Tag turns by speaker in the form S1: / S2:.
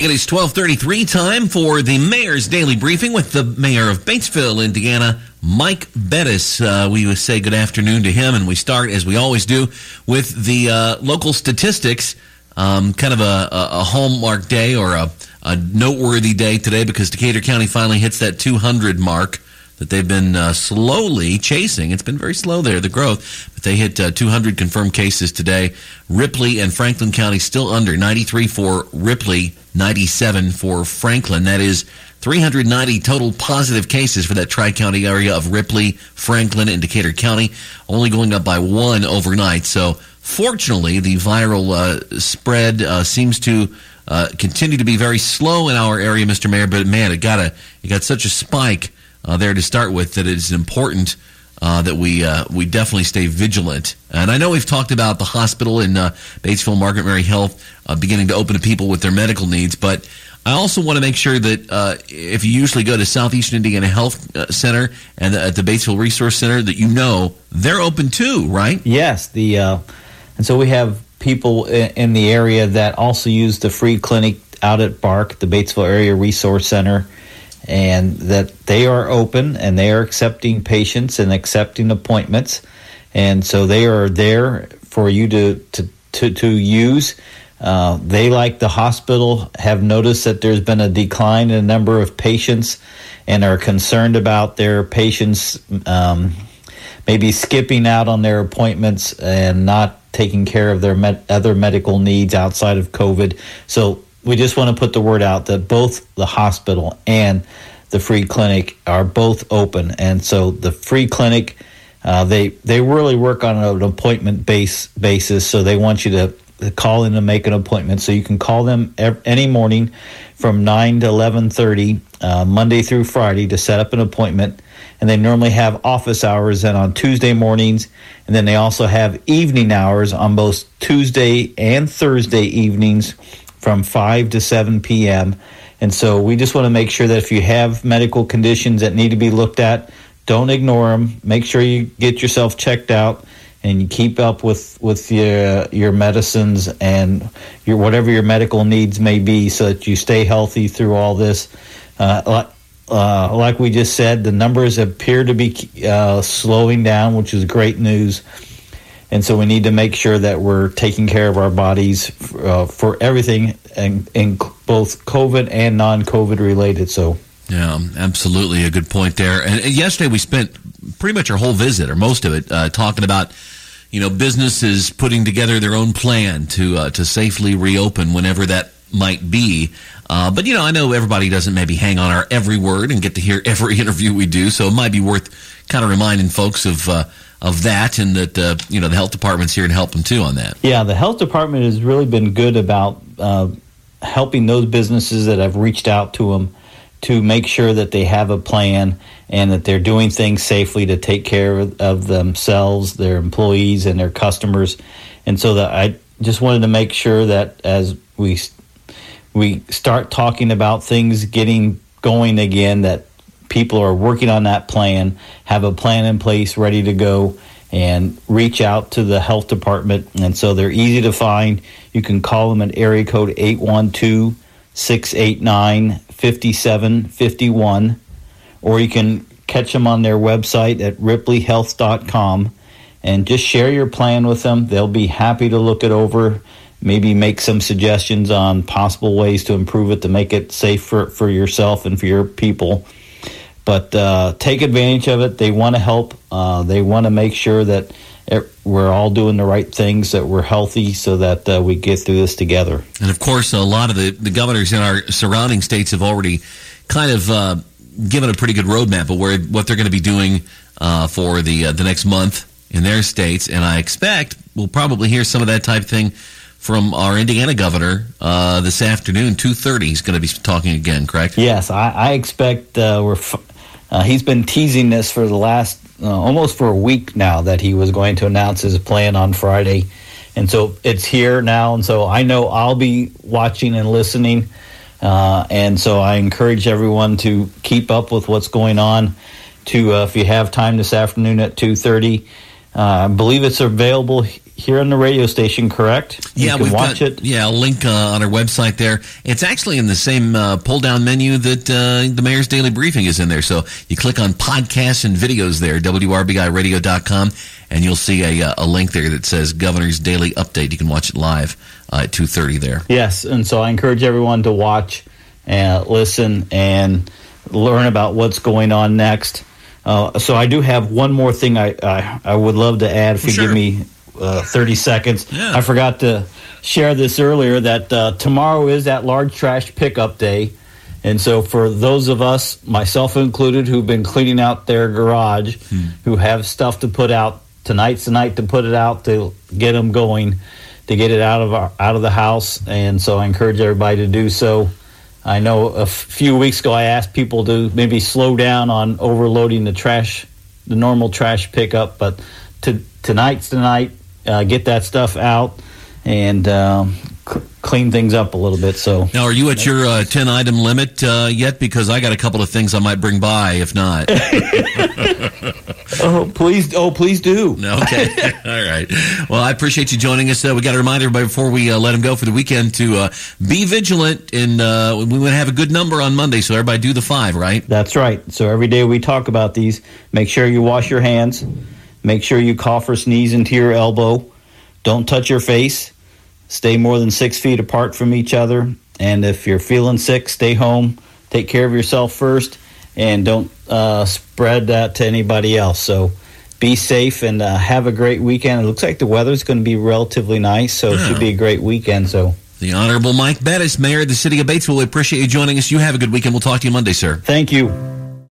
S1: It is 1233 time for the Mayor's Daily Briefing with the Mayor of Batesville, Indiana, Mike Bettice. Uh, we say good afternoon to him, and we start, as we always do, with the uh, local statistics. Um, kind of a, a, hallmark day or a, a, noteworthy day today because Decatur County finally hits that 200 mark that they've been uh, slowly chasing. It's been very slow there, the growth, but they hit uh, 200 confirmed cases today. Ripley and Franklin County still under 93 for Ripley, 97 for Franklin. That is 390 total positive cases for that Tri County area of Ripley, Franklin, and Decatur County, only going up by one overnight. So, fortunately, the viral uh, spread uh, seems to. Uh, continue to be very slow in our area, Mr. Mayor, but man, it got a it got such a spike uh, there to start with that it's important uh, that we uh, we definitely stay vigilant. And I know we've talked about the hospital in uh, Batesville, Margaret Mary Health, uh, beginning to open to people with their medical needs, but I also want to make sure that uh, if you usually go to Southeastern Indiana Health uh, Center and at the Batesville Resource Center, that you know they're open too, right?
S2: Yes, the and so we have people in the area that also use the free clinic out at BARC, the Batesville Area Resource Center and that they are open and they are accepting patients and accepting appointments. And so they are there for you to, to, to, to use. Uh, they, like the hospital, have noticed that there's been a decline in the number of patients and are concerned about their patients um, maybe skipping out on their appointments and not taking care of their med- other medical needs outside of COVID. So we just want to put the word out that both the hospital and the free clinic are both open, and so the free clinic uh, they they really work on an appointment base basis. So they want you to call in and make an appointment. So you can call them any morning from nine to eleven thirty, uh, Monday through Friday, to set up an appointment. And they normally have office hours and on Tuesday mornings, and then they also have evening hours on both Tuesday and Thursday evenings from 5 to 7 p.m. And so we just want to make sure that if you have medical conditions that need to be looked at, don't ignore them. Make sure you get yourself checked out and you keep up with with your your medicines and your whatever your medical needs may be, so that you stay healthy through all this. Uh, uh, like we just said, the numbers appear to be uh, slowing down, which is great news. And so we need to make sure that we're taking care of our bodies uh, for everything, and, in both COVID and non-COVID related. So.
S1: Yeah, absolutely, a good point there. And yesterday we spent pretty much our whole visit, or most of it, uh, talking about you know businesses putting together their own plan to uh, to safely reopen whenever that might be. Uh, but you know, I know everybody doesn't maybe hang on our every word and get to hear every interview we do, so it might be worth kind of reminding folks of uh, of that, and that uh, you know the health department's here to help them too on that.
S2: Yeah, the health department has really been good about uh, helping those businesses that have reached out to them to make sure that they have a plan and that they're doing things safely to take care of themselves, their employees, and their customers. And so that I just wanted to make sure that as we we start talking about things getting going again, that people are working on that plan, have a plan in place ready to go, and reach out to the health department. And so they're easy to find. You can call them at area code 812 689 5751, or you can catch them on their website at ripleyhealth.com and just share your plan with them. They'll be happy to look it over, maybe make some suggestions on possible ways to improve it to make it safe for, for yourself and for your people. But uh, take advantage of it. They want to help. Uh, they want to make sure that we're all doing the right things, that we're healthy, so that uh, we get through this together.
S1: And of course, a lot of the, the governors in our surrounding states have already kind of uh, given a pretty good roadmap of where what they're going to be doing uh, for the uh, the next month in their states. And I expect we'll probably hear some of that type of thing from our Indiana governor uh, this afternoon, two thirty. He's going to be talking again, correct?
S2: Yes, I, I expect uh, we're. F- uh, he's been teasing this for the last uh, almost for a week now that he was going to announce his plan on Friday. And so it's here now. And so I know I'll be watching and listening. Uh, and so I encourage everyone to keep up with what's going on. To uh, if you have time this afternoon at two thirty, uh, I believe it's available here on the radio station, correct?
S1: Yeah,
S2: you can
S1: we've
S2: watch
S1: got,
S2: it.
S1: Yeah, a link uh, on our website there. It's actually in the same uh, pull down menu that uh, the Mayor's Daily Briefing is in there. So you click on podcasts and videos there, WRBIRadio.com, and you'll see a, uh, a link there that says Governor's Daily Update. You can watch it live uh, at 2.30 there.
S2: Yes, and so I encourage everyone to watch and listen and learn about what's going on next. Uh, so I do have one more thing I, I, I would love to add if you
S1: Sure.
S2: give me uh, 30 seconds.
S1: Yeah.
S2: I forgot to share this earlier that uh, tomorrow is that large trash pickup day. And so for those of us, myself included, who've been cleaning out their garage, who have stuff to put out, tonight's the night to put it out to get them going, to get it out of our, out of the house. And so I encourage everybody to do so. I know a f- few weeks ago I asked people to maybe slow down on overloading the trash, the normal trash pickup, but to, tonight's the night. Uh, get that stuff out and um, c- clean things up a little bit. So
S1: Now, are you at your uh, 10 item limit uh, yet? Because I got a couple of things I might bring by if not.
S2: Oh, please! Oh, please do.
S1: Okay. All right. Well, I appreciate you joining us. Uh, we got to remind everybody before we uh, let them go for the weekend to uh, be vigilant, and uh, we want to have a good number on Monday, so everybody do the five, right?
S2: That's right. So every day we talk about these. Make sure you wash your hands. Make sure you cough or sneeze into your elbow. Don't touch your face. Stay more than six feet apart from each other. And if you're feeling sick, stay home. Take care of yourself first, and don't uh, spread that to anybody else. So be safe and uh, have a great weekend. It looks like the weather's going to be relatively nice, so it should be a great weekend. So
S1: The Honorable Mike Bettice, Mayor of the City of Batesville. We appreciate you joining us. You have a good weekend. We'll talk to you Monday, sir.
S2: thank you.